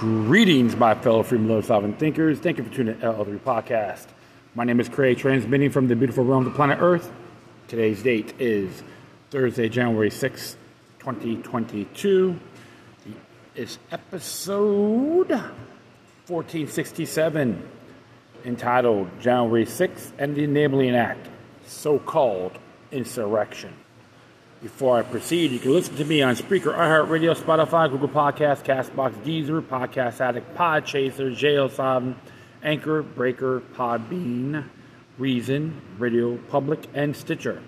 Greetings, my fellow free loving sovereign thinkers. Thank you for tuning in to L3 Podcast. My name is Craig, transmitting from the beautiful realm of planet Earth. Today's date is Thursday, January 6, 2022. It's episode 1467, entitled January 6th and the Enabling Act, so called insurrection. Before I proceed, you can listen to me on Spreaker, iHeartRadio, Spotify, Google Podcasts, Castbox, Deezer, Podcast Addict, Podchaser, JL7, Anchor, Breaker, Podbean, Reason, Radio Public, and Stitcher.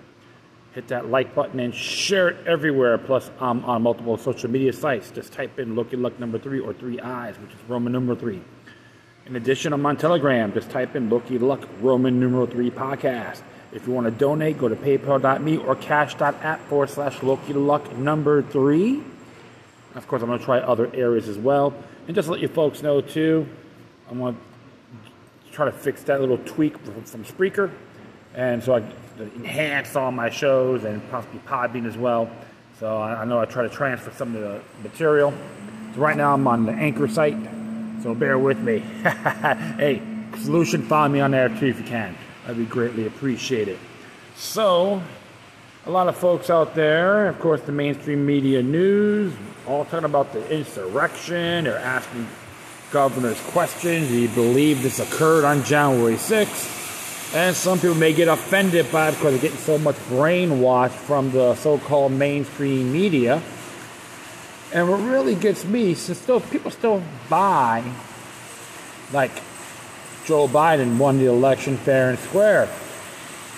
Hit that like button and share it everywhere. Plus, I'm on multiple social media sites. Just type in Loki Luck number three or three eyes, which is Roman number three. In addition, I'm on Telegram. Just type in Loki Luck Roman numeral three podcast. If you want to donate, go to paypal.me or cash.app forward slash Loki Luck number three. Of course, I'm going to try other areas as well. And just to let you folks know, too, I'm going to try to fix that little tweak from, from Spreaker. And so I enhance all my shows and possibly Podbean as well. So I, I know I try to transfer some of the material. So right now I'm on the Anchor site, so bear with me. hey, solution, follow me on there too if you can. I'd be greatly appreciated. So, a lot of folks out there, of course, the mainstream media news, all talking about the insurrection. They're asking governors questions. Do you believe this occurred on January 6th? And some people may get offended by it because they're getting so much brainwashed from the so-called mainstream media. And what really gets me is still people still buy like Joe Biden won the election fair and square.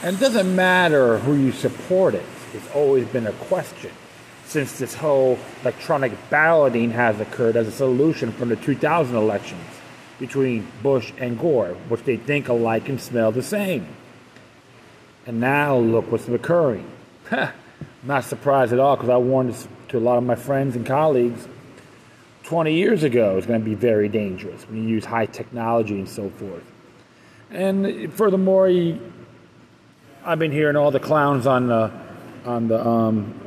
And it doesn't matter who you support it, it's always been a question since this whole electronic balloting has occurred as a solution from the 2000 elections between Bush and Gore, which they think alike and smell the same. And now look what's occurring. Not surprised at all because I warned this to a lot of my friends and colleagues 20 years ago is going to be very dangerous when you use high technology and so forth. And furthermore, I've been hearing all the clowns on the on the um,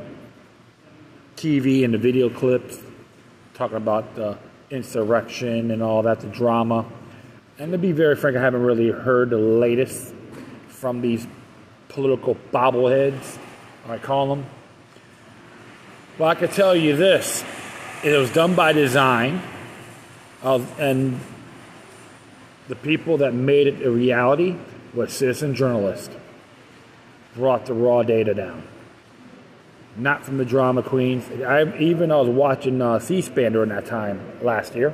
TV and the video clips talking about the insurrection and all that, the drama. And to be very frank, I haven't really heard the latest from these political bobbleheads, I call them. Well, I can tell you this it was done by design, and the people that made it a reality was citizen journalists. Brought the raw data down. Not from the drama queens. I even I was watching uh, C-SPAN during that time last year.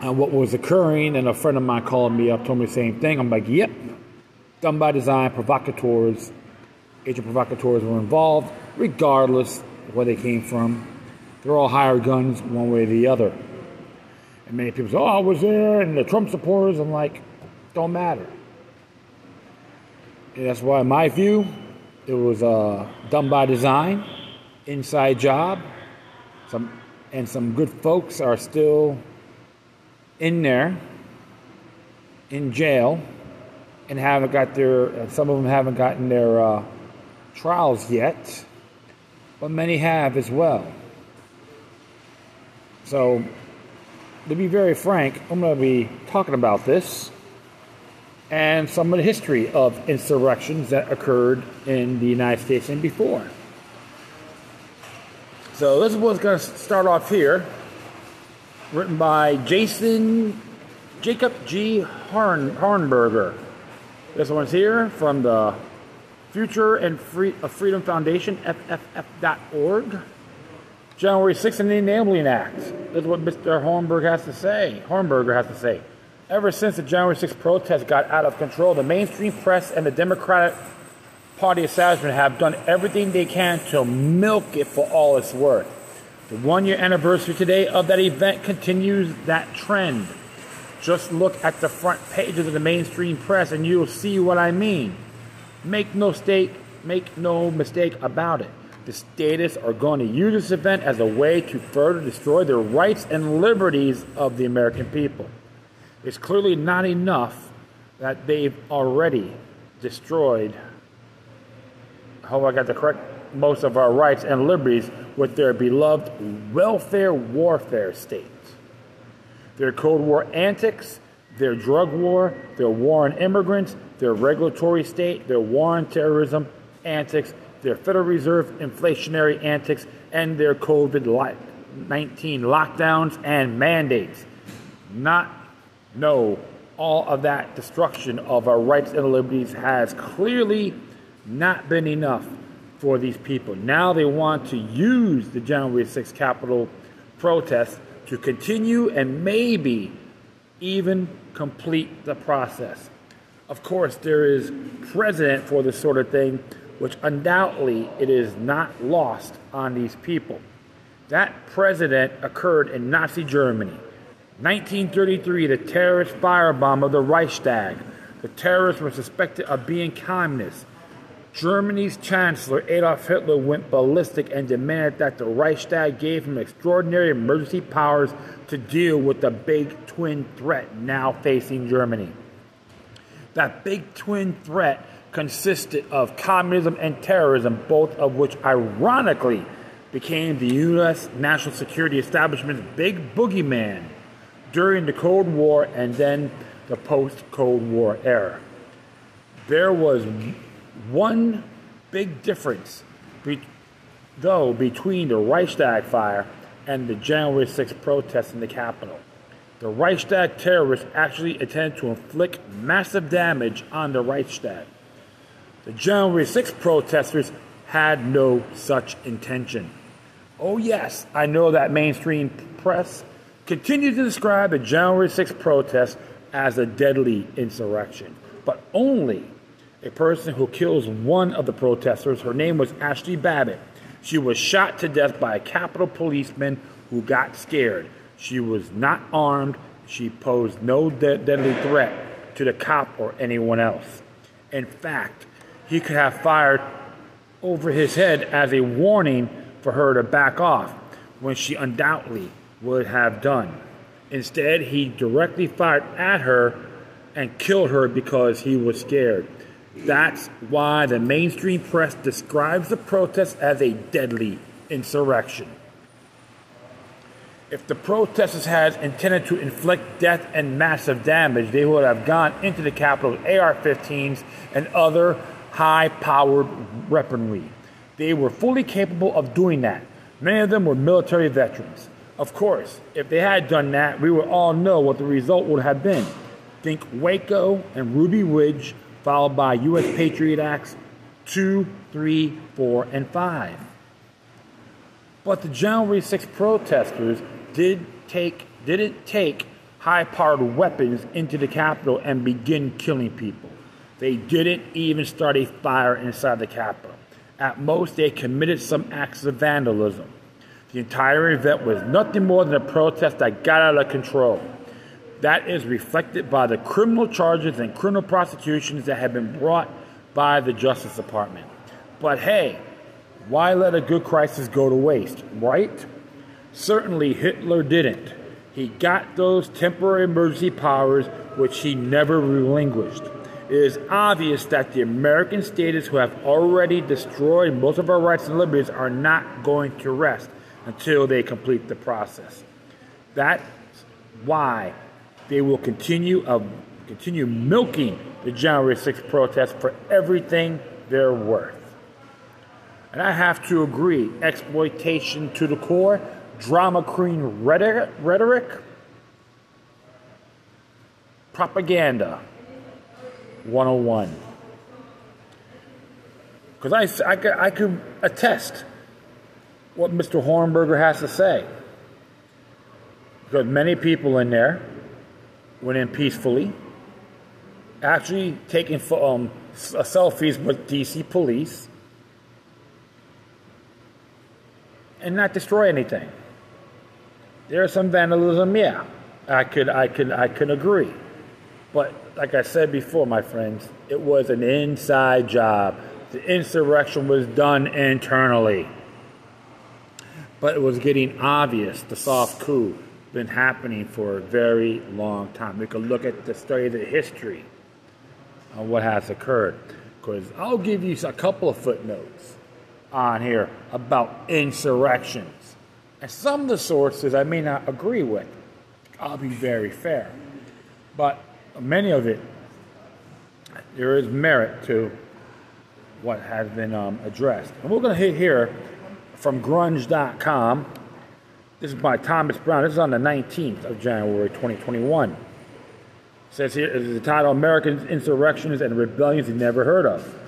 And what was occurring, and a friend of mine called me up, told me the same thing. I'm like, yep, done by design, provocateurs, agent provocateurs were involved, regardless where they came from. They're all hired guns one way or the other. And many people say, oh, I was there, and the Trump supporters. I'm like, don't matter. And that's why, in my view, it was uh, done by design, inside job. Some, and some good folks are still in there, in jail, and haven't got their, some of them haven't gotten their uh, trials yet, but many have as well. So, to be very frank, I'm going to be talking about this and some of the history of insurrections that occurred in the United States and before. So, this one's going to start off here, written by Jason Jacob G. Horn, Hornberger. This one's here from the Future and Free, uh, Freedom Foundation, FFF.org. January 6th and the Enabling Act. This is what Mr. Hornberg has to say. Hornberger has to say. Ever since the January 6th protests got out of control, the mainstream press and the Democratic Party establishment have done everything they can to milk it for all it's worth. The one year anniversary today of that event continues that trend. Just look at the front pages of the mainstream press and you'll see what I mean. Make no mistake, make no mistake about it. The statists are going to use this event as a way to further destroy the rights and liberties of the American people. It's clearly not enough that they've already destroyed. I hope I got the correct most of our rights and liberties with their beloved welfare warfare state. Their Cold War antics, their drug war, their war on immigrants, their regulatory state, their war on terrorism antics, their Federal Reserve inflationary antics, and their COVID 19 lockdowns and mandates. Not, no, all of that destruction of our rights and liberties has clearly not been enough for these people. Now they want to use the January 6th Capitol protest to continue and maybe even complete the process. Of course, there is precedent for this sort of thing, which undoubtedly it is not lost on these people. That precedent occurred in Nazi Germany. 1933, the terrorist firebomb of the Reichstag. The terrorists were suspected of being communists. Germany's Chancellor Adolf Hitler went ballistic and demanded that the Reichstag gave him extraordinary emergency powers to deal with the big twin threat now facing Germany. That big twin threat consisted of communism and terrorism, both of which ironically became the U.S. national security establishment's big boogeyman during the Cold War and then the post Cold War era. There was one big difference, though, between the Reichstag fire and the January 6th protests in the Capitol. The Reichstag terrorists actually intended to inflict massive damage on the Reichstag. The January 6 protesters had no such intention. Oh, yes, I know that mainstream press continues to describe the January 6 protest as a deadly insurrection, but only a person who kills one of the protesters. Her name was Ashli Babbitt. She was shot to death by a Capitol policeman who got scared. She was not armed. She posed no de- deadly threat to the cop or anyone else. In fact, he could have fired over his head as a warning for her to back off when she undoubtedly would have done. Instead, he directly fired at her and killed her because he was scared. That's why the mainstream press describes the protest as a deadly insurrection. If the protesters had intended to inflict death and massive damage, they would have gone into the Capitol with AR 15s and other high powered weaponry. They were fully capable of doing that. Many of them were military veterans. Of course, if they had done that, we would all know what the result would have been. Think Waco and Ruby Ridge followed by U.S. Patriot Acts 2, 3, 4, and 5. But the January 6 protesters did take, didn't take high powered weapons into the Capitol and begin killing people. They didn't even start a fire inside the Capitol. At most, they committed some acts of vandalism. The entire event was nothing more than a protest that got out of control. That is reflected by the criminal charges and criminal prosecutions that have been brought by the Justice Department. But hey, why let a good crisis go to waste, right? Certainly Hitler didn't. He got those temporary emergency powers which he never relinquished. It is obvious that the American states who have already destroyed most of our rights and liberties are not going to rest until they complete the process. That's why they will continue uh, continue milking the January 6th protests for everything they're worth. And I have to agree, exploitation to the core, drama queen rhetoric, propaganda 101. Because I, I, I could attest what Mr. Hornberger has to say. Because many people in there went in peacefully, actually taking um, selfies with DC police, and not destroy anything. There's some vandalism, yeah. I could, I could, I could agree. But like I said before, my friends, it was an inside job. The insurrection was done internally. But it was getting obvious the soft coup been happening for a very long time. We could look at the study of the history of what has occurred. Because I'll give you a couple of footnotes. on here about insurrections. And some of the sources I may not agree with. I'll be very fair. But many of it, there is merit to what has been um, addressed. And we're going to hit here from grunge.com. This is by Thomas Brown. This is on the 19th of January 2021. It says here is the title American Insurrections and Rebellions You Never Heard of.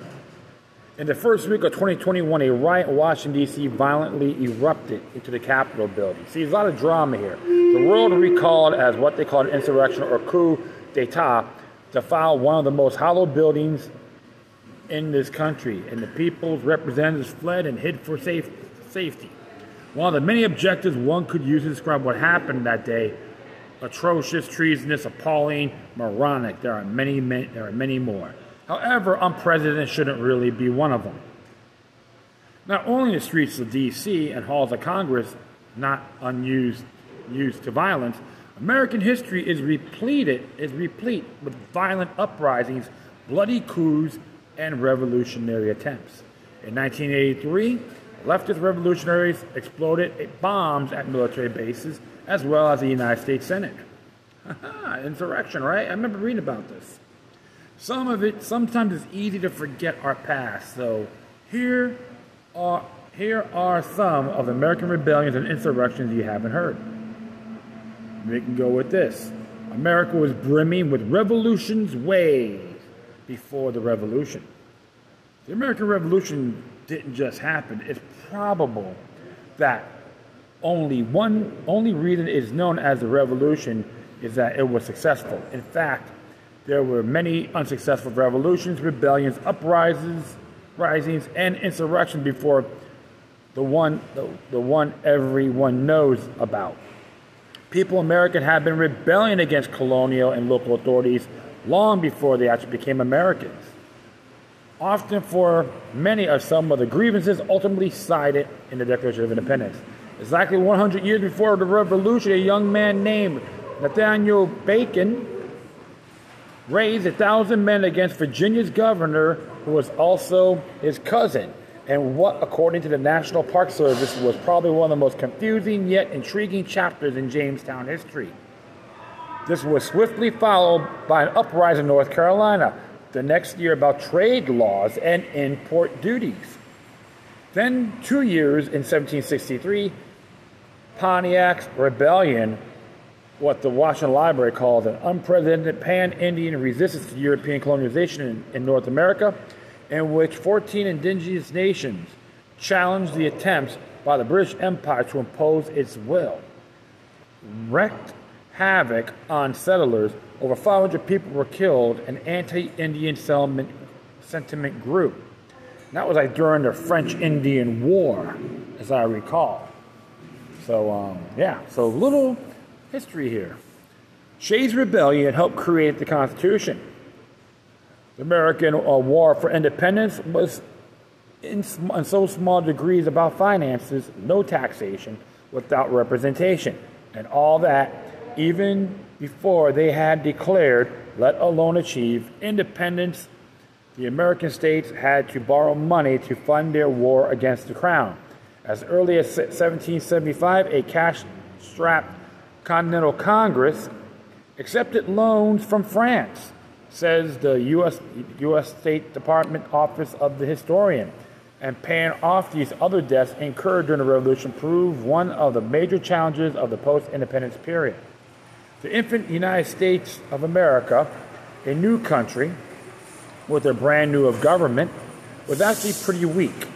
In the first week of 2021, a riot in Washington, D.C. violently erupted into the Capitol building. See, there's a lot of drama here. The world recalled as what they called an insurrection or coup d'etat to file one of the most hollow buildings in this country, and the people's representatives fled and hid for safe, safety. One of the many objectives one could use to describe what happened that day atrocious, treasonous, appalling, moronic. There are many, many, there are many more. However, unprecedented shouldn't really be one of them. Not only the streets of D.C. and halls of Congress not unused used to violence, American history is is replete with violent uprisings, bloody coups, and revolutionary attempts. In 1983, leftist revolutionaries exploded bombs at military bases as well as the United States Senate. Insurrection, right? I remember reading about this. Some of it, sometimes it's easy to forget our past. So here are, here are some of American rebellions and insurrections you haven't heard. We can go with this. America was brimming with revolutions way before the revolution. The American Revolution didn't just happen. It's probable that only one only reason it is known as the revolution is that it was successful. In fact, there were many unsuccessful revolutions, rebellions, uprisings, risings, and insurrections before the one the, the one everyone knows about. People in America had been rebelling against colonial and local authorities long before they actually became Americans. Often for many of some of the grievances ultimately cited in the Declaration of Independence. Exactly 100 years before the Revolution, a young man named Nathaniel Bacon raised a thousand men against Virginia's governor, who was also his cousin, and what, according to the National Park Service, was probably one of the most confusing yet intriguing chapters in Jamestown history. This was swiftly followed by an uprising in North Carolina the next year about trade laws and import duties. Then, two years in 1763, Pontiac's rebellion, what the Washington Library calls an unprecedented pan Indian resistance to European colonization in, in North America, in which 14 indigenous nations challenged the attempts by the British Empire to impose its will. Wrecked havoc on settlers. Over 500 people were killed. An anti-Indian settlement sentiment grew. That was like during the French-Indian War, as I recall. So um, yeah, so little history here. Shays' Rebellion helped create the Constitution. The American uh, War for Independence was in, in so small degrees about finances, no taxation, without representation, and all that even before they had declared, let alone achieve, independence, the American states had to borrow money to fund their war against the crown. As early as 1775, a cash strapped Continental Congress accepted loans from France, says the U.S. U.S. State Department Office of the Historian. And paying off these other debts incurred during the Revolution proved one of the major challenges of the post independence period. The infant United States of America, a new country with a brand new government, was actually pretty weak.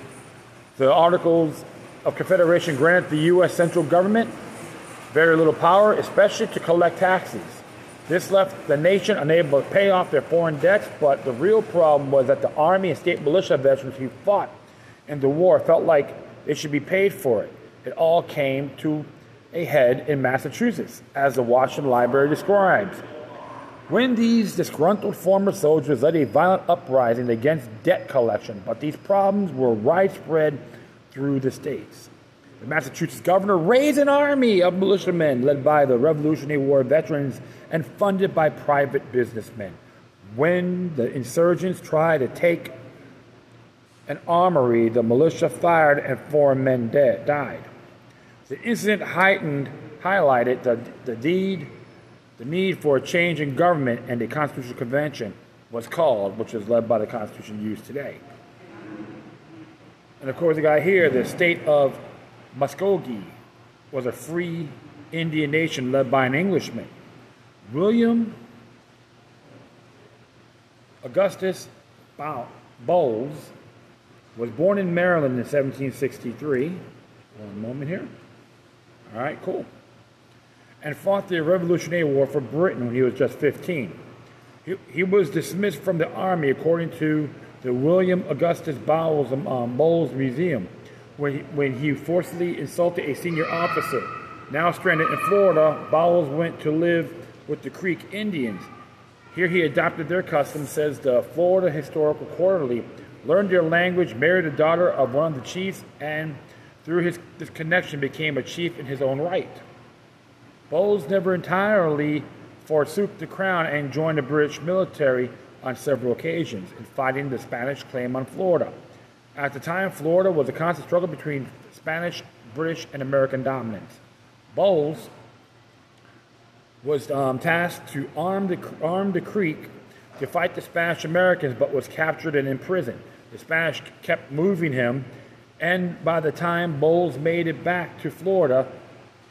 The Articles of Confederation granted the U.S. central government very little power, especially to collect taxes. This left the nation unable to pay off their foreign debts, but the real problem was that the Army and state militia veterans who fought in the war felt like they should be paid for it. It all came to a head in Massachusetts, as the Washington Library describes. When these disgruntled former soldiers led a violent uprising against debt collection, but these problems were widespread through the states. The Massachusetts governor raised an army of militiamen led by the Revolutionary War veterans and funded by private businessmen. When the insurgents tried to take an armory, the militia fired and four men dead, died. The incident heightened, highlighted the, the deed, the need for a change in government, and a constitutional convention was called, which is led by the Constitution used today. And of course, the guy here, the state of Muskogee, was a free Indian nation led by an Englishman, William Augustus Bowles, was born in Maryland in 1763. One moment here. All right, cool. And fought the Revolutionary War for Britain when he was just 15. He, he was dismissed from the army according to the William Augustus Bowles, um, Bowles Museum when he, when he forcibly insulted a senior officer. Now stranded in Florida, Bowles went to live with the Creek Indians. Here he adopted their customs, says the Florida Historical Quarterly, learned their language, married a daughter of one of the chiefs, and through his this connection became a chief in his own right. Bowles never entirely forsook the crown and joined the British military on several occasions in fighting the Spanish claim on Florida. At the time, Florida was a constant struggle between Spanish, British, and American dominance. Bowles was um, tasked to arm the, arm the Creek to fight the Spanish Americans, but was captured and imprisoned. The Spanish kept moving him, and by the time Bowles made it back to Florida,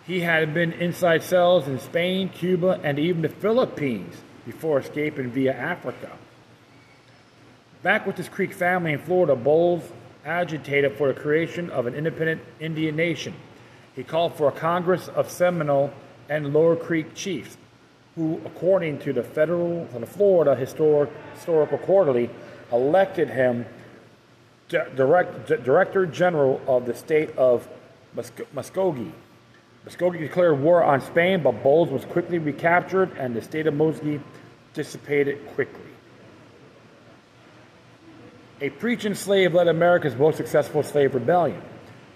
he had been inside cells in Spain, Cuba, and even the Philippines before escaping via Africa. Back with his Creek family in Florida, Bowles agitated for the creation of an independent Indian nation. He called for a Congress of Seminole and Lower Creek chiefs, who, according to the federal, the Florida Historic, Historical Quarterly, elected him direct, Director General of the state of Muskogee. Muskogee declared war on Spain, but Bowles was quickly recaptured and the state of Muskogee dissipated quickly. A preaching slave led America's most successful slave rebellion.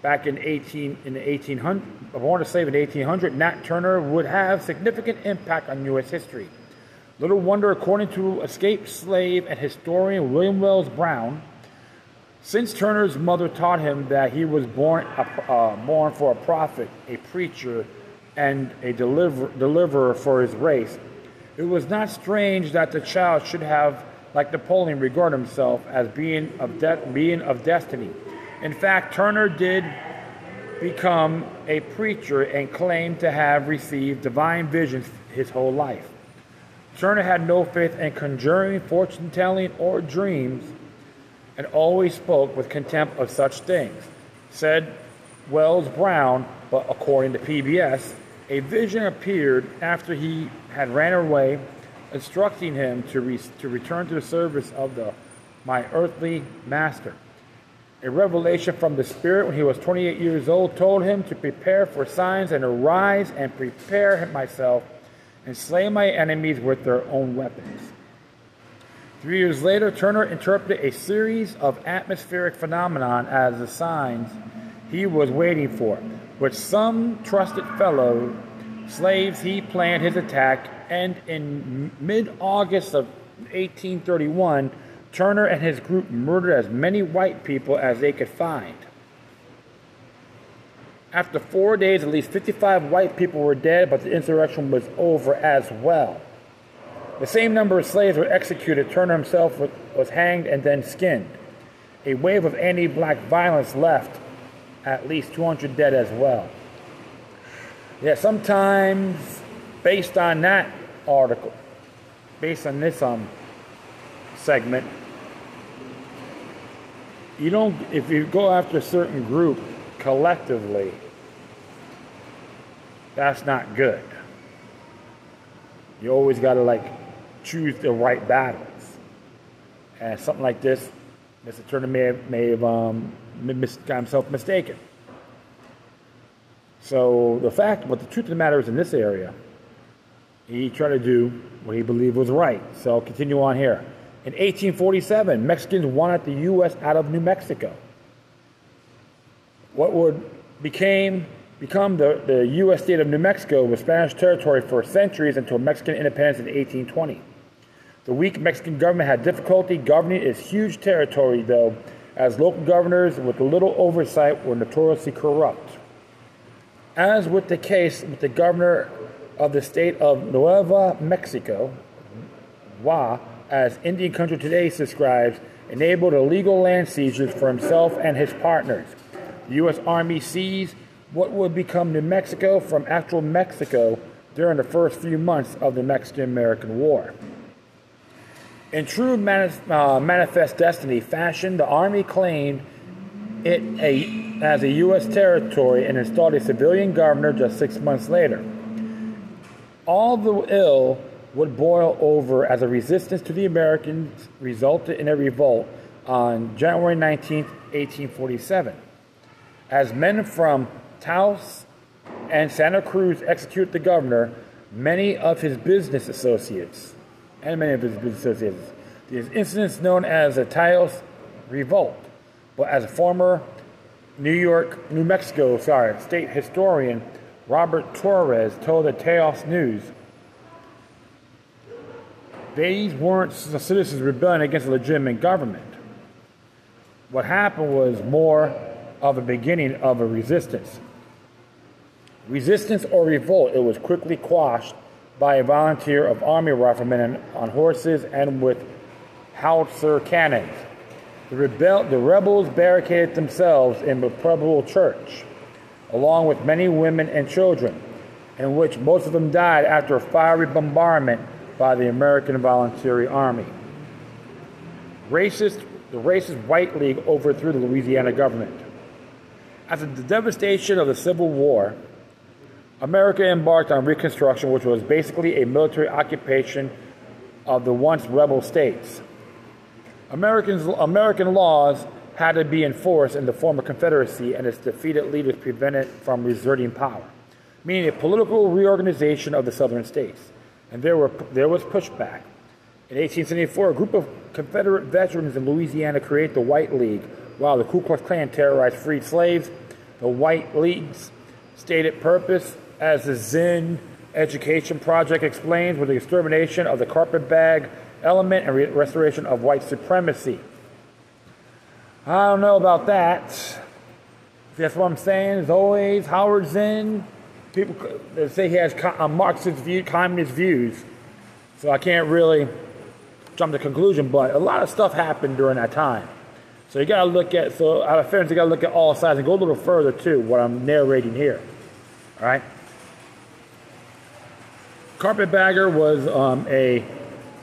Back in 18 in the 1800, born a slave in 1800, Nat Turner would have significant impact on U.S. history. Little wonder, according to escaped slave and historian William Wells Brown, since Turner's mother taught him that he was born, uh, born for a prophet, a preacher, and a deliver, deliverer for his race, it was not strange that the child should have, like Napoleon, regard himself as being of, de- being of destiny. In fact, Turner did become a preacher and claimed to have received divine visions his whole life. Turner had no faith in conjuring, fortune telling, or dreams and always spoke with contempt of such things. Said Wells Brown, but according to PBS, a vision appeared after he had ran away, instructing him to, re- to return to the service of the my earthly master. A revelation from the Spirit when he was 28 years old told him to prepare for signs and arise and prepare myself and slay my enemies with their own weapons. Three years later, Turner interpreted a series of atmospheric phenomena as the signs he was waiting for. With some trusted fellow slaves, he planned his attack, and in mid August of 1831, Turner and his group murdered as many white people as they could find. After four days, at least 55 white people were dead, but the insurrection was over as well. The same number of slaves were executed. Turner himself was hanged and then skinned. A wave of anti black violence left at least 200 dead as well. Yeah, sometimes based on that article, based on this um, segment, you don't, if you go after a certain group collectively, that's not good. You always got to like choose the right battles. And something like this, Mr. Turner may have, may have um, got himself mistaken. So the fact, but the truth of the matter is, in this area, he tried to do what he believed was right. So continue on here. In 1847, Mexicans wanted the U.S. out of New Mexico. What would became become the, the U.S. state of New Mexico was Spanish territory for centuries until Mexican independence in 1820. The weak Mexican government had difficulty governing its huge territory, though, as local governors with little oversight were notoriously corrupt. As with the case with the governor of the state of Nueva Mexico, Wa, as Indian Country Today describes, enabled illegal land seizures for himself and his partners. The U.S. Army seized what would become New Mexico from actual Mexico during the first few months of the Mexican American War. In true uh, manifest destiny fashion, the Army claimed it a, as a U.S. territory and installed a civilian governor just six months later. All the ill would boil over as a resistance to the Americans resulted in a revolt on January 19, 1847. As men from Taos and Santa Cruz execute the governor, many of his business associates, and many of his business associates, these incidents known as the Taos Revolt. But as a former New York, New Mexico, sorry, state historian Robert Torres told the Taos News, these weren't citizens rebelling against a legitimate government. What happened was more of a beginning of a resistance. Resistance or revolt, it was quickly quashed by a volunteer of army riflemen on horses and with howitzer cannons. The, rebel- the rebels barricaded themselves in the Pueblo church, along with many women and children, in which most of them died after a fiery bombardment by the American Voluntary Army. Racist, the racist White League overthrew the Louisiana government. After the devastation of the Civil War, America embarked on Reconstruction, which was basically a military occupation of the once rebel states. Americans, American laws had to be enforced in the former Confederacy, and its defeated leaders prevented from reserting power, meaning a political reorganization of the southern states. And there, were, there was pushback. In 1874, a group of Confederate veterans in Louisiana created the White League, while the Ku Klux Klan terrorized freed slaves. The White League's stated purpose, as the Zinn Education Project explains, was the extermination of the carpetbag element and re- restoration of white supremacy. I don't know about that. That's what I'm saying. As always, Howard Zinn. people they say he has a Marxist view, communist views. So I can't really jump to conclusion, but a lot of stuff happened during that time. So you got to look at, so out of fairness, you got to look at all sides and go a little further too, what I'm narrating here. All right? Carpetbagger was um, a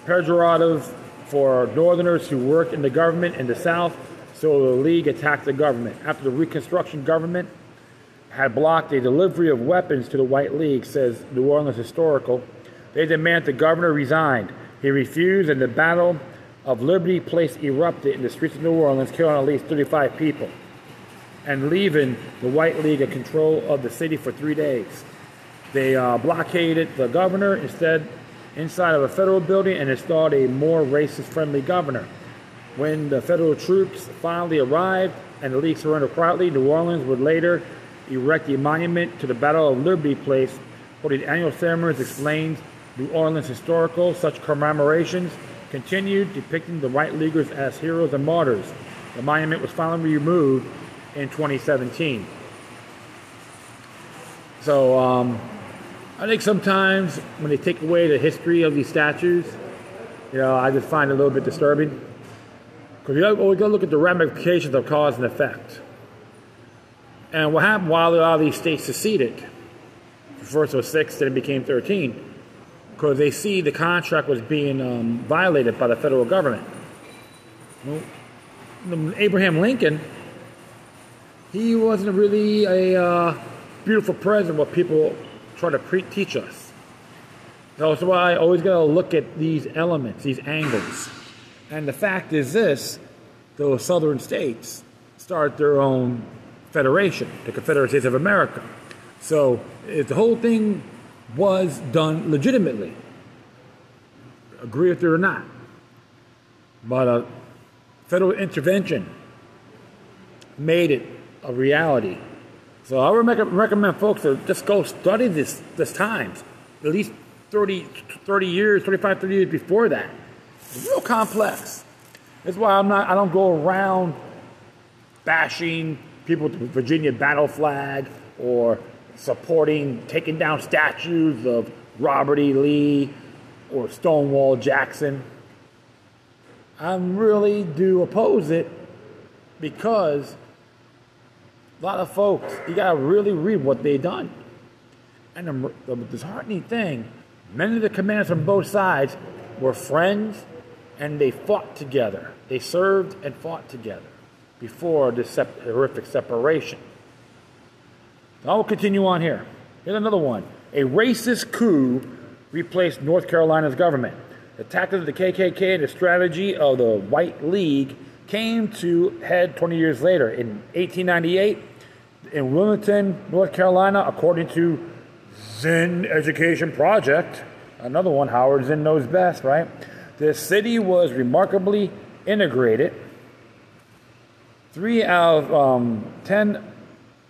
pejorative for Northerners who worked in the government in the South, so the League attacked the government. After the Reconstruction government had blocked a delivery of weapons to the White League, says New Orleans Historical, they demand the governor resign. He refused, and the Battle of Liberty Place erupted in the streets of New Orleans, killing at least 35 people, and leaving the White League in control of the city for three days. They uh, blockaded the governor instead inside of a federal building and installed a more racist friendly governor. When the federal troops finally arrived and the League surrendered quietly, New Orleans would later erect a monument to the Battle of Liberty Place the annual ceremonies explains New Orleans historical. Such commemorations continued, depicting the White Leaguers as heroes and martyrs. The monument was finally removed in 2017. So, um, I think sometimes when they take away the history of these statues, you know, I just find it a little bit disturbing. Because you got to look at the ramifications of cause and effect. And what happened while a lot of these states seceded, first was six, then it became 13, because they see the contract was being um, violated by the federal government. Well, Abraham Lincoln, he wasn't really a uh, beautiful president, what people try to pre- teach us. That's why I always got to look at these elements, these angles. And the fact is this those southern states start their own federation, the Confederate States of America. So if the whole thing was done legitimately, agree with it or not, but a federal intervention made it a reality so I would recommend folks to just go study this this times, at least 30, 30 years, 25, 30 years before that. It's real complex. That's why I'm not. I don't go around bashing people with the Virginia battle flag or supporting taking down statues of Robert E. Lee or Stonewall Jackson. I really do oppose it because a lot of folks, you got to really read what they done. And the, the disheartening thing, many of the commanders from both sides were friends and they fought together. They served and fought together before this sep- horrific separation. I will continue on here. Here's another one. A racist coup replaced North Carolina's government. The tactics of the KKK and the strategy of the White League came to head 20 years later. In 1898, in Wilmington, North Carolina, according to Zinn Education Project, another one Howard Zinn knows best, right? The city was remarkably integrated. Three out of um, ten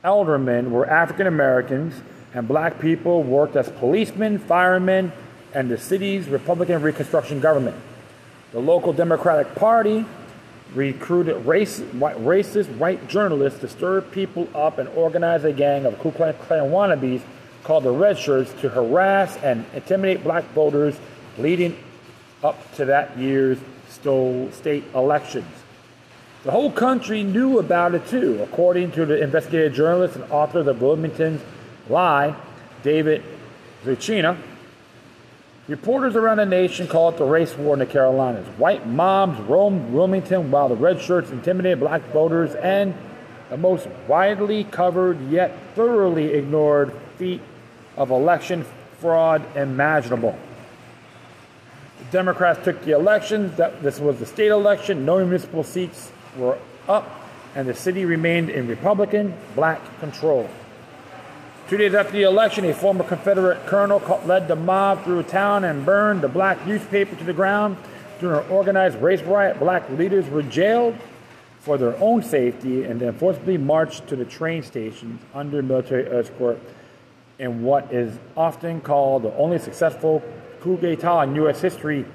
aldermen were African Americans, and black people worked as policemen, firemen, and the city's Republican Reconstruction government. The local Democratic Party recruited race, white, racist white journalists to stir people up and organize a gang of Ku Klux Klan wannabes called the Red Shirts to harass and intimidate black voters leading up to that year's state elections. The whole country knew about it too, according to the investigative journalist and author of the Wilmington's Lie, David Zucchino. Reporters around the nation called it the race war in the Carolinas. White mobs roamed Wilmington while the red shirts intimidated black voters and the most widely covered yet thoroughly ignored feat of election fraud imaginable. Democrats took the elections. This was the state election. No municipal seats were up, and the city remained in Republican black control. Two days after the election, a former Confederate colonel led the mob through town and burned the black newspaper to the ground. During an organized race riot, black leaders were jailed for their own safety and then forcibly marched to the train stations under military escort in what is often called the only successful coup d'etat in U.S. history.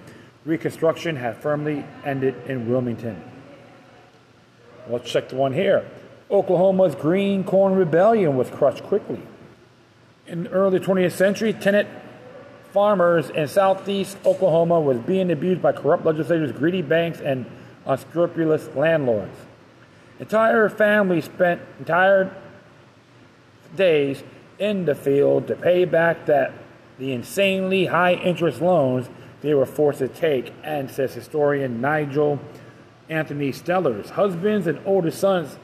Reconstruction had firmly ended in Wilmington. Let's check the one here. Oklahoma's Green Corn Rebellion was crushed quickly. In the early 20th century, tenant farmers in southeast Oklahoma was being abused by corrupt legislators, greedy banks, and unscrupulous landlords. Entire families spent entire days in the field to pay back that the insanely high interest loans they were forced to take, and says historian Nigel Anthony Stellers. Husbands and older sons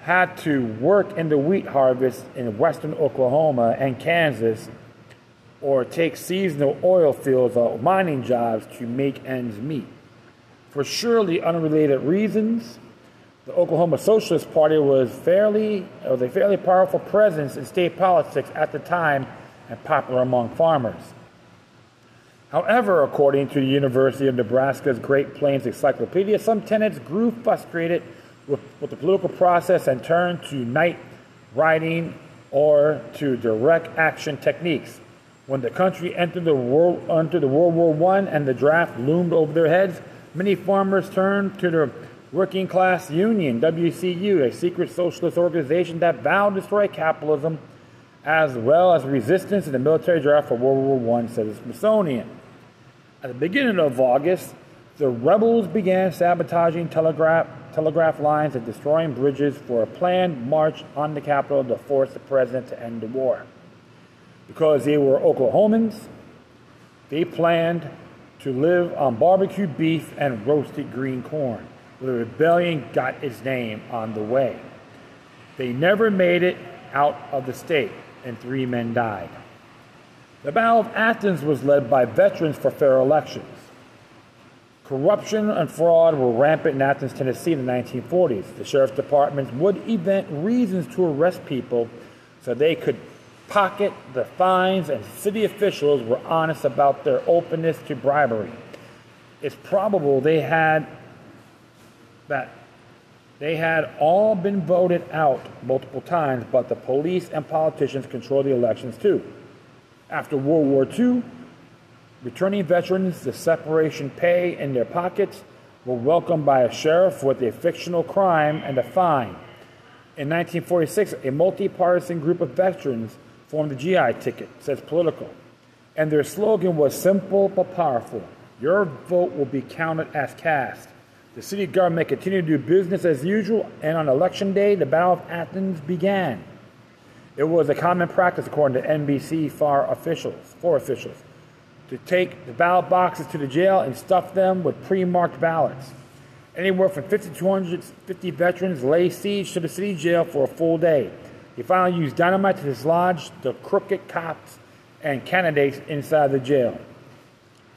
had to work in the wheat harvest in western Oklahoma and Kansas or take seasonal oil fields or mining jobs to make ends meet. For surely unrelated reasons, the Oklahoma Socialist Party was fairly was a fairly powerful presence in state politics at the time and popular among farmers. However, according to the University of Nebraska's Great Plains Encyclopedia, some tenants grew frustrated with, with the political process and turned to night riding or to direct action techniques. When the country entered the world, entered the World War I and the draft loomed over their heads, many farmers turned to the Working Class Union, WCU, a secret socialist organization that vowed to destroy capitalism, as well as resistance in the military draft for World War I, said the Smithsonian. At the beginning of August, the rebels began sabotaging telegraph telegraph lines and destroying bridges for a planned march on the capital to force the president to end the war. Because they were Oklahomans, they planned to live on barbecued beef and roasted green corn. The rebellion got its name on the way. They never made it out of the state, and three men died. The Battle of Athens was led by veterans for fair elections. Corruption and fraud were rampant in Athens, Tennessee in the 1940s. The sheriff's departments would invent reasons to arrest people so they could pocket the fines, and city officials were honest about their openness to bribery. It's probable they had that they had all been voted out multiple times, but the police and politicians controlled the elections too. After World War II, returning veterans the separation pay in their pockets, were welcomed by a sheriff with a fictional crime and a fine. In 1946, a multi-partisan group of veterans formed the GI ticket, says Politico, and their slogan was simple but powerful. Your vote will be counted as cast. The city government continued to do business as usual, and on election day, the Battle of Athens began. It was a common practice, according to NBC FAR officials, four officials, to take the ballot boxes to the jail and stuff them with pre-marked ballots. Anywhere from 50 to 250 veterans lay siege to the city jail for a full day. He finally used dynamite to dislodge the crooked cops and candidates inside the jail.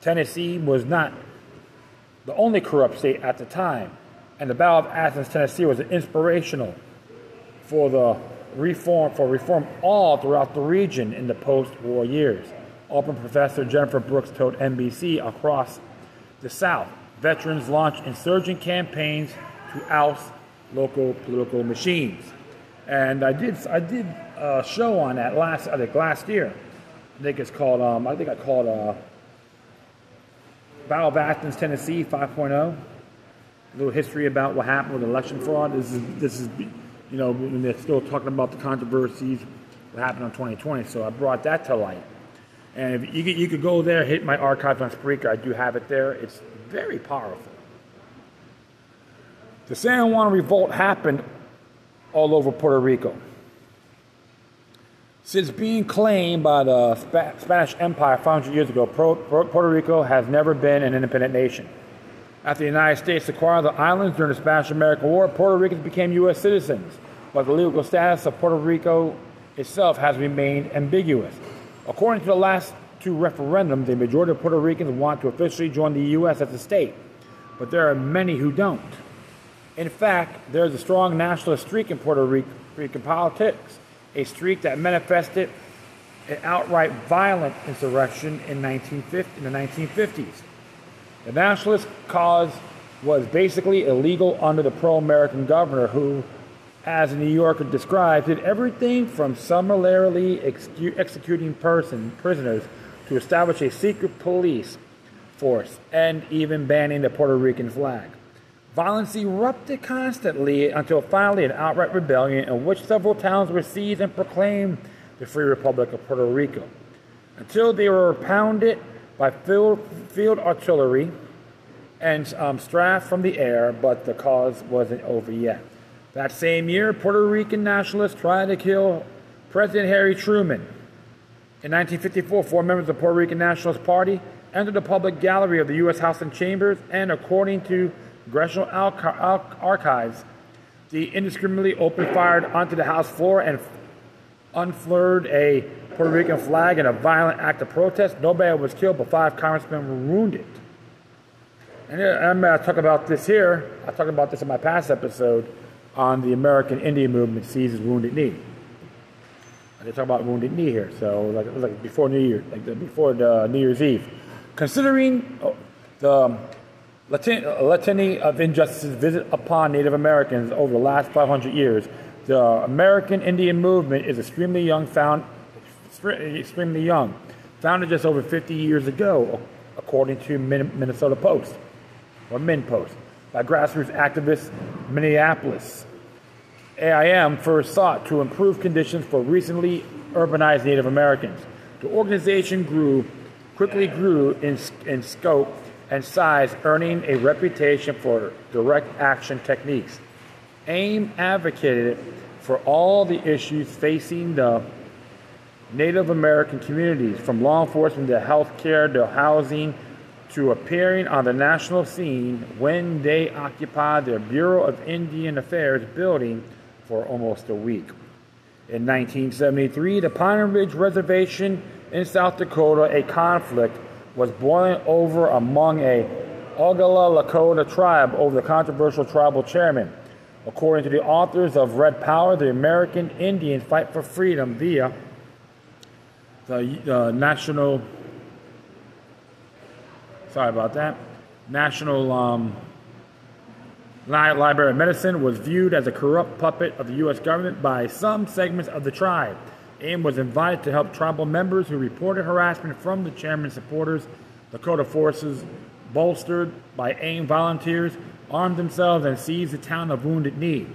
Tennessee was not the only corrupt state at the time, and the Battle of Athens, Tennessee was inspirational for the reform for reform all throughout the region in the post-war years. Auburn professor Jennifer Brooks told NBC across the South, veterans launched insurgent campaigns to oust local political machines. And I did I did a show on that last I think last year. I think it's called um, I think I called uh, Battle of Athens, Tennessee 5.0. A little history about what happened with election fraud. This is this is you know, when they're still talking about the controversies that happened in 2020. So I brought that to light. And you you could go there, hit my archive on Spreaker. I do have it there. It's very powerful. The San Juan Revolt happened all over Puerto Rico. Since being claimed by the Spanish Empire 500 years ago, Puerto Rico has never been an independent nation. After the United States acquired the islands during the Spanish American War, Puerto Ricans became U.S. citizens, but the legal status of Puerto Rico itself has remained ambiguous. According to the last two referendums, the majority of Puerto Ricans want to officially join the U.S. as a state, but there are many who don't. In fact, there is a strong nationalist streak in Puerto Rican politics, a streak that manifested an outright violent insurrection in, 1950, in the 1950s. The nationalist cause was basically illegal under the pro American governor, who, as a New Yorker described, did everything from summarily executing person, prisoners to establish a secret police force and even banning the Puerto Rican flag. Violence erupted constantly until finally an outright rebellion in which several towns were seized and proclaimed the Free Republic of Puerto Rico. Until they were pounded by field, field artillery and um, strafed from the air, but the cause wasn't over yet. That same year, Puerto Rican nationalists tried to kill President Harry Truman. In 1954, four members of the Puerto Rican Nationalist Party entered the public gallery of the U.S. House and Chambers, and according to Congressional Archives, they indiscriminately opened fire onto the House floor and unfurled a Puerto Rican flag in a violent act of protest. Nobody was killed, but five congressmen were wounded. And uh, I'm going to talk about this here. I talked about this in my past episode on the American Indian movement seizes Wounded Knee. They talk about Wounded Knee here, so like like before New Year, like the, before the uh, New Year's Eve. Considering oh, the um, litany of injustices visited upon Native Americans over the last 500 years, the American Indian movement is extremely young, found extremely young, founded just over 50 years ago, according to Minnesota Post or MinnPost by grassroots activists Minneapolis. AIM first sought to improve conditions for recently urbanized Native Americans. The organization grew, quickly grew in, in scope and size, earning a reputation for direct action techniques. AIM advocated for all the issues facing the Native American communities, from law enforcement to healthcare to housing to appearing on the national scene when they occupied their Bureau of Indian Affairs building for almost a week. In 1973, the Pine Ridge Reservation in South Dakota, a conflict was boiling over among a Oglala Lakota tribe over the controversial tribal chairman. According to the authors of Red Power, the American Indians fight for freedom via the uh, National Sorry about that. National um, Library of Medicine was viewed as a corrupt puppet of the U.S. government by some segments of the tribe. AIM was invited to help tribal members who reported harassment from the chairman's supporters. Dakota forces bolstered by AIM volunteers, armed themselves and seized the town of Wounded Knee,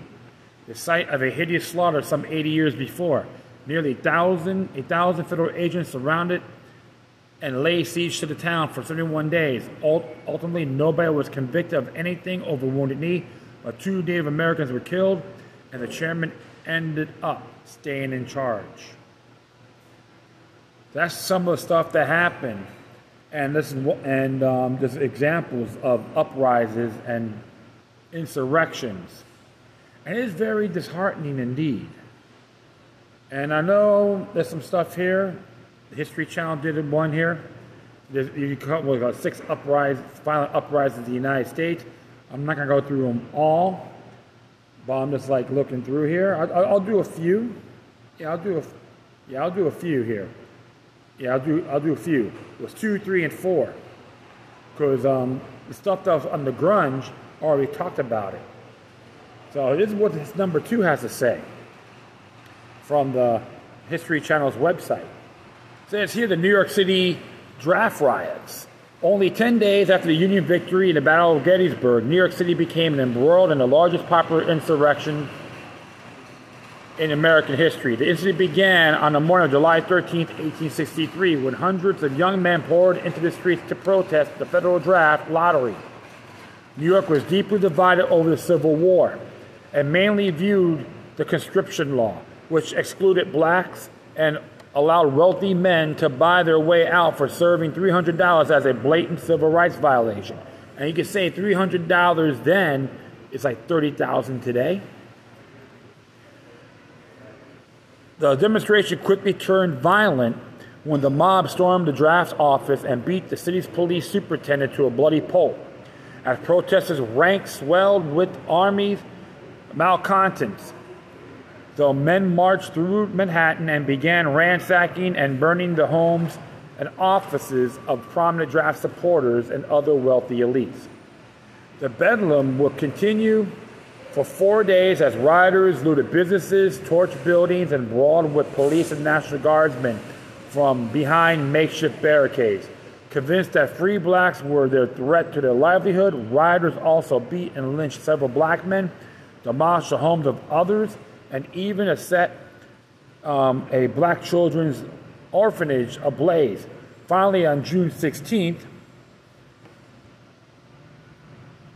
the site of a hideous slaughter some 80 years before. Nearly a thousand federal agents surrounded and lay siege to the town for 31 days. Ultimately, nobody was convicted of anything over Wounded Knee, but two Native Americans were killed, and the chairman ended up staying in charge. That's some of the stuff that happened, and this is and um, there's examples of uprisings and insurrections, and it is very disheartening indeed. And I know there's some stuff here. The History Channel did one here. There's, you got well, six uprisings, violent uprisings in the United States. I'm not gonna go through them all, but I'm just like looking through here. I'll, I'll do a few. Yeah, I'll do a. Yeah, I'll do a few here. Yeah, I'll do I'll do a few. It was two, three, and four. Because um, the stuff that was on the grunge already talked about it. So this is what this number two has to say from the History Channel's website. It says here the New York City draft riots. Only 10 days after the Union victory in the Battle of Gettysburg, New York City became embroiled in the largest popular insurrection in American history. The incident began on the morning of July 13, 1863, when hundreds of young men poured into the streets to protest the federal draft lottery. New York was deeply divided over the Civil War and mainly viewed the conscription law, which excluded blacks and allowed wealthy men to buy their way out for serving $300 as a blatant civil rights violation. And you can say $300 then is like 30,000 today. The demonstration quickly turned violent when the mob stormed the draft office and beat the city's police superintendent to a bloody pulp. As protesters' ranks swelled with armies malcontents, so men marched through Manhattan and began ransacking and burning the homes and offices of prominent draft supporters and other wealthy elites. The bedlam will continue for four days as rioters looted businesses, torched buildings, and brawled with police and National Guardsmen from behind makeshift barricades. Convinced that free blacks were their threat to their livelihood, rioters also beat and lynched several black men, demolished the homes of others, and even set um, a black children's orphanage ablaze. Finally, on June 16th,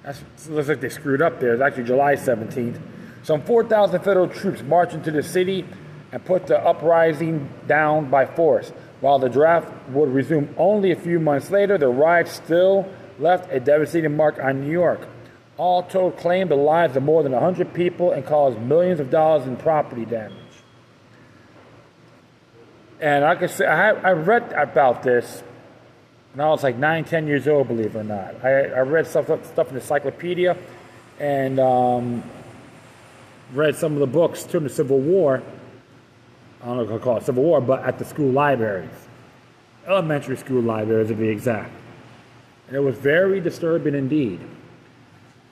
that looks like they screwed up there. It's actually July 17th. Some 4,000 federal troops marched into the city and put the uprising down by force. While the draft would resume only a few months later, the riots still left a devastating mark on New York all told claimed the lives of more than 100 people and caused millions of dollars in property damage. And I can say, I, I read about this when I was like nine, ten years old, believe it or not. I, I read stuff, stuff in the encyclopedia and um, read some of the books during the Civil War. I don't know if I call it Civil War, but at the school libraries, elementary school libraries to be exact. And it was very disturbing indeed.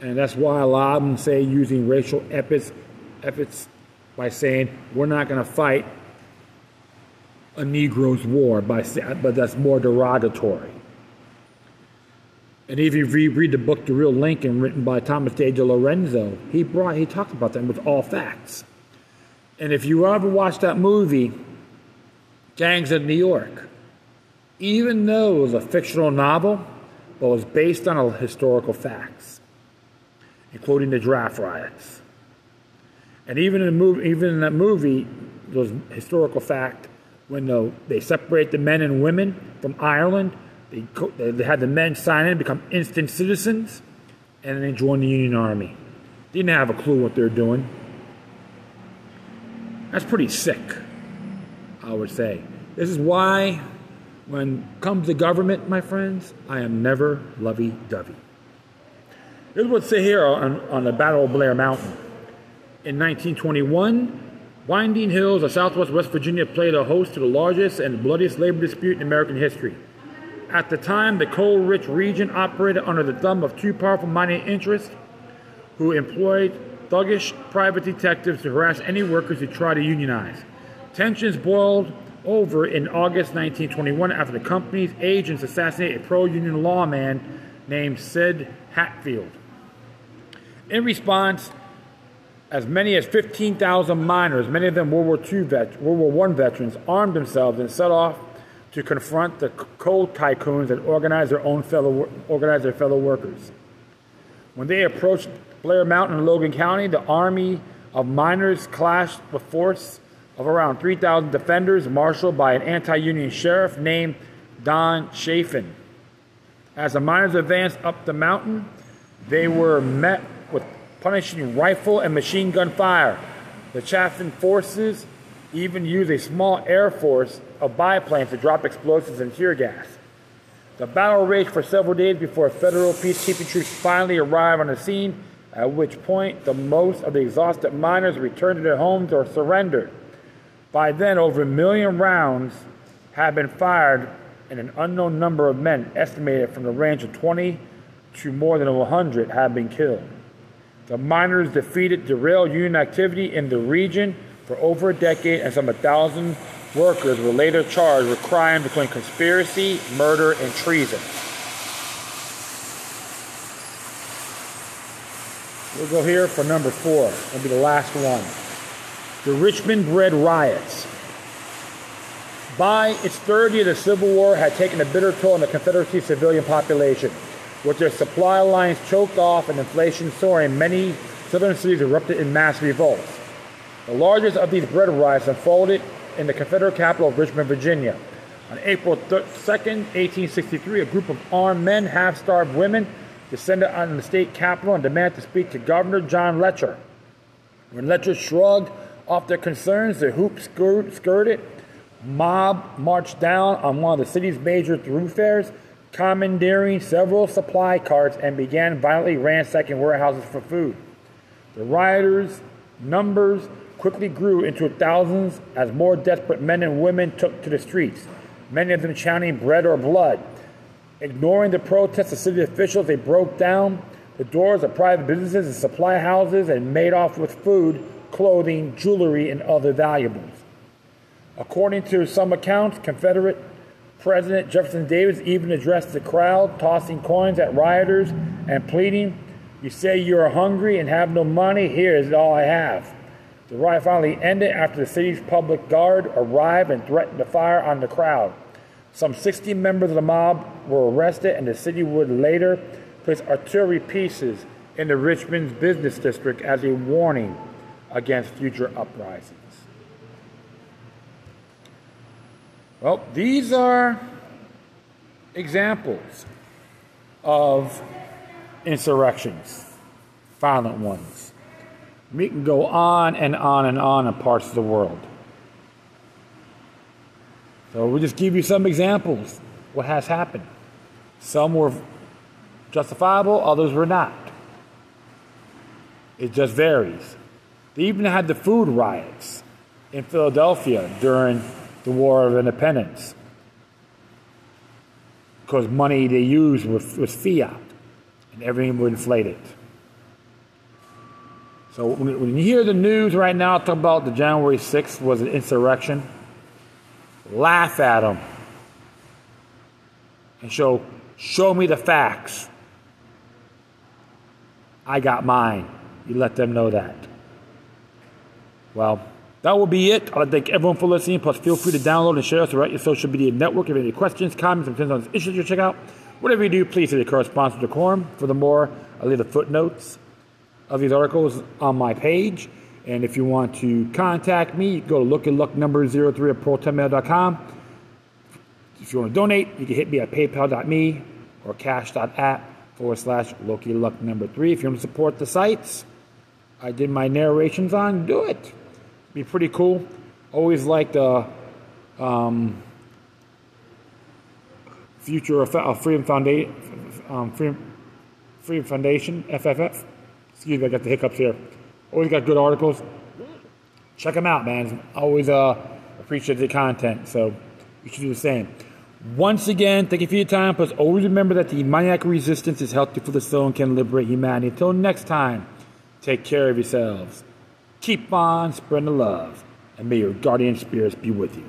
And that's why a lot of them say using racial epithets, epithets by saying, we're not going to fight a Negro's war, by, but that's more derogatory. And if you read the book The Real Lincoln, written by Thomas J. DiLorenzo, he brought he talked about that with all facts. And if you ever watch that movie, Gangs of New York, even though it was a fictional novel, but was based on historical facts including the draft riots. And even in the movie, even in that movie, those historical fact when the, they separate the men and women from Ireland, they, they had the men sign in, become instant citizens, and then they join the Union Army. Didn't have a clue what they're doing. That's pretty sick, I would say. This is why, when comes the government, my friends, I am never lovey-dovey. This is what's here on, on the Battle of Blair Mountain. In 1921, Winding Hills of southwest West Virginia played a host to the largest and bloodiest labor dispute in American history. At the time, the coal rich region operated under the thumb of two powerful mining interests who employed thuggish private detectives to harass any workers who tried to unionize. Tensions boiled over in August 1921 after the company's agents assassinated a pro union lawman named Sid Hatfield. In response, as many as 15,000 miners, many of them World War II vet, World War I veterans, armed themselves and set off to confront the coal tycoons and organize their own fellow organize their fellow workers. When they approached Blair Mountain in Logan County, the army of miners clashed with force of around 3,000 defenders marshaled by an anti-union sheriff named Don Chafin. As the miners advanced up the mountain, they were met punishing rifle and machine gun fire. The Chafin forces even used a small air force of biplanes to drop explosives and tear gas. The battle raged for several days before federal peacekeeping troops finally arrived on the scene, at which point the most of the exhausted miners returned to their homes or surrendered. By then, over a million rounds had been fired, and an unknown number of men, estimated from the range of 20 to more than 100, had been killed. The miners defeated derailed Union activity in the region for over a decade, and some 1,000 workers were later charged with crimes including conspiracy, murder, and treason. We'll go here for number four. It'll be the last one. The Richmond Bread Riots. By its third year, the Civil War had taken a bitter toll on the Confederacy civilian population. With their supply lines choked off and inflation soaring, many southern cities erupted in mass revolts. The largest of these bread riots unfolded in the Confederate capital of Richmond, Virginia. On April 2, 1863, a group of armed men, half starved women, descended on the state capitol and demanded to speak to Governor John Letcher. When Letcher shrugged off their concerns, the hoops skirted. Mob marched down on one of the city's major thoroughfares, commandeering several supply carts and began violently ransacking warehouses for food. The rioters' numbers quickly grew into thousands as more desperate men and women took to the streets, many of them chanting bread or blood. Ignoring the protests of city officials, they broke down the doors of private businesses and supply houses and made off with food, clothing, jewelry, and other valuables. According to some accounts, Confederate President Jefferson Davis even addressed the crowd, tossing coins at rioters and pleading, You say you're hungry and have no money? Here is all I have. The riot finally ended after the city's public guard arrived and threatened to fire on the crowd. Some 60 members of the mob were arrested, and the city would later place artillery pieces in the Richmond's business district as a warning against future uprisings. Well, these are examples of insurrections, violent ones. We can go on and on and on in parts of the world. So we'll just give you some examples what has happened. Some were justifiable, others were not. It just varies. They even had the food riots in Philadelphia during the War of Independence because money they used was, was fiat and everything was inflated. So when, you hear the news right now talk about the January 6th was an insurrection, laugh at them and show show me the facts. I got mine. You let them know that. Well, that will be it. I'd like to thank everyone for listening. Plus, feel free to download and share us throughout your social media network. If you have any questions, comments, or concerns on issues you check out, whatever you do, please hit the correspondence decorum. Furthermore, I'll leave the footnotes of these articles on my page. And if you want to contact me, go to Loki Luck number 03 at protonmail.com. If you want to donate, you can hit me at paypal.me or cash.app forward slash Loki Luck number three. If you want to support the sites I did my narrations on, do it. Be pretty cool. Always like the um, Future of Freedom Foundation, um, Freedom, Freedom Foundation, FFF. Excuse me, I got the hiccups here. Always got good articles. Check them out, man. Always uh, appreciate the content, so you should do the same. Once again, thank you for your time. Plus, always remember that Demoniac resistance is healthy for the soul and can liberate humanity. Until next time, take care of yourselves. Keep on spreading the love, and may your guardian spirits be with you.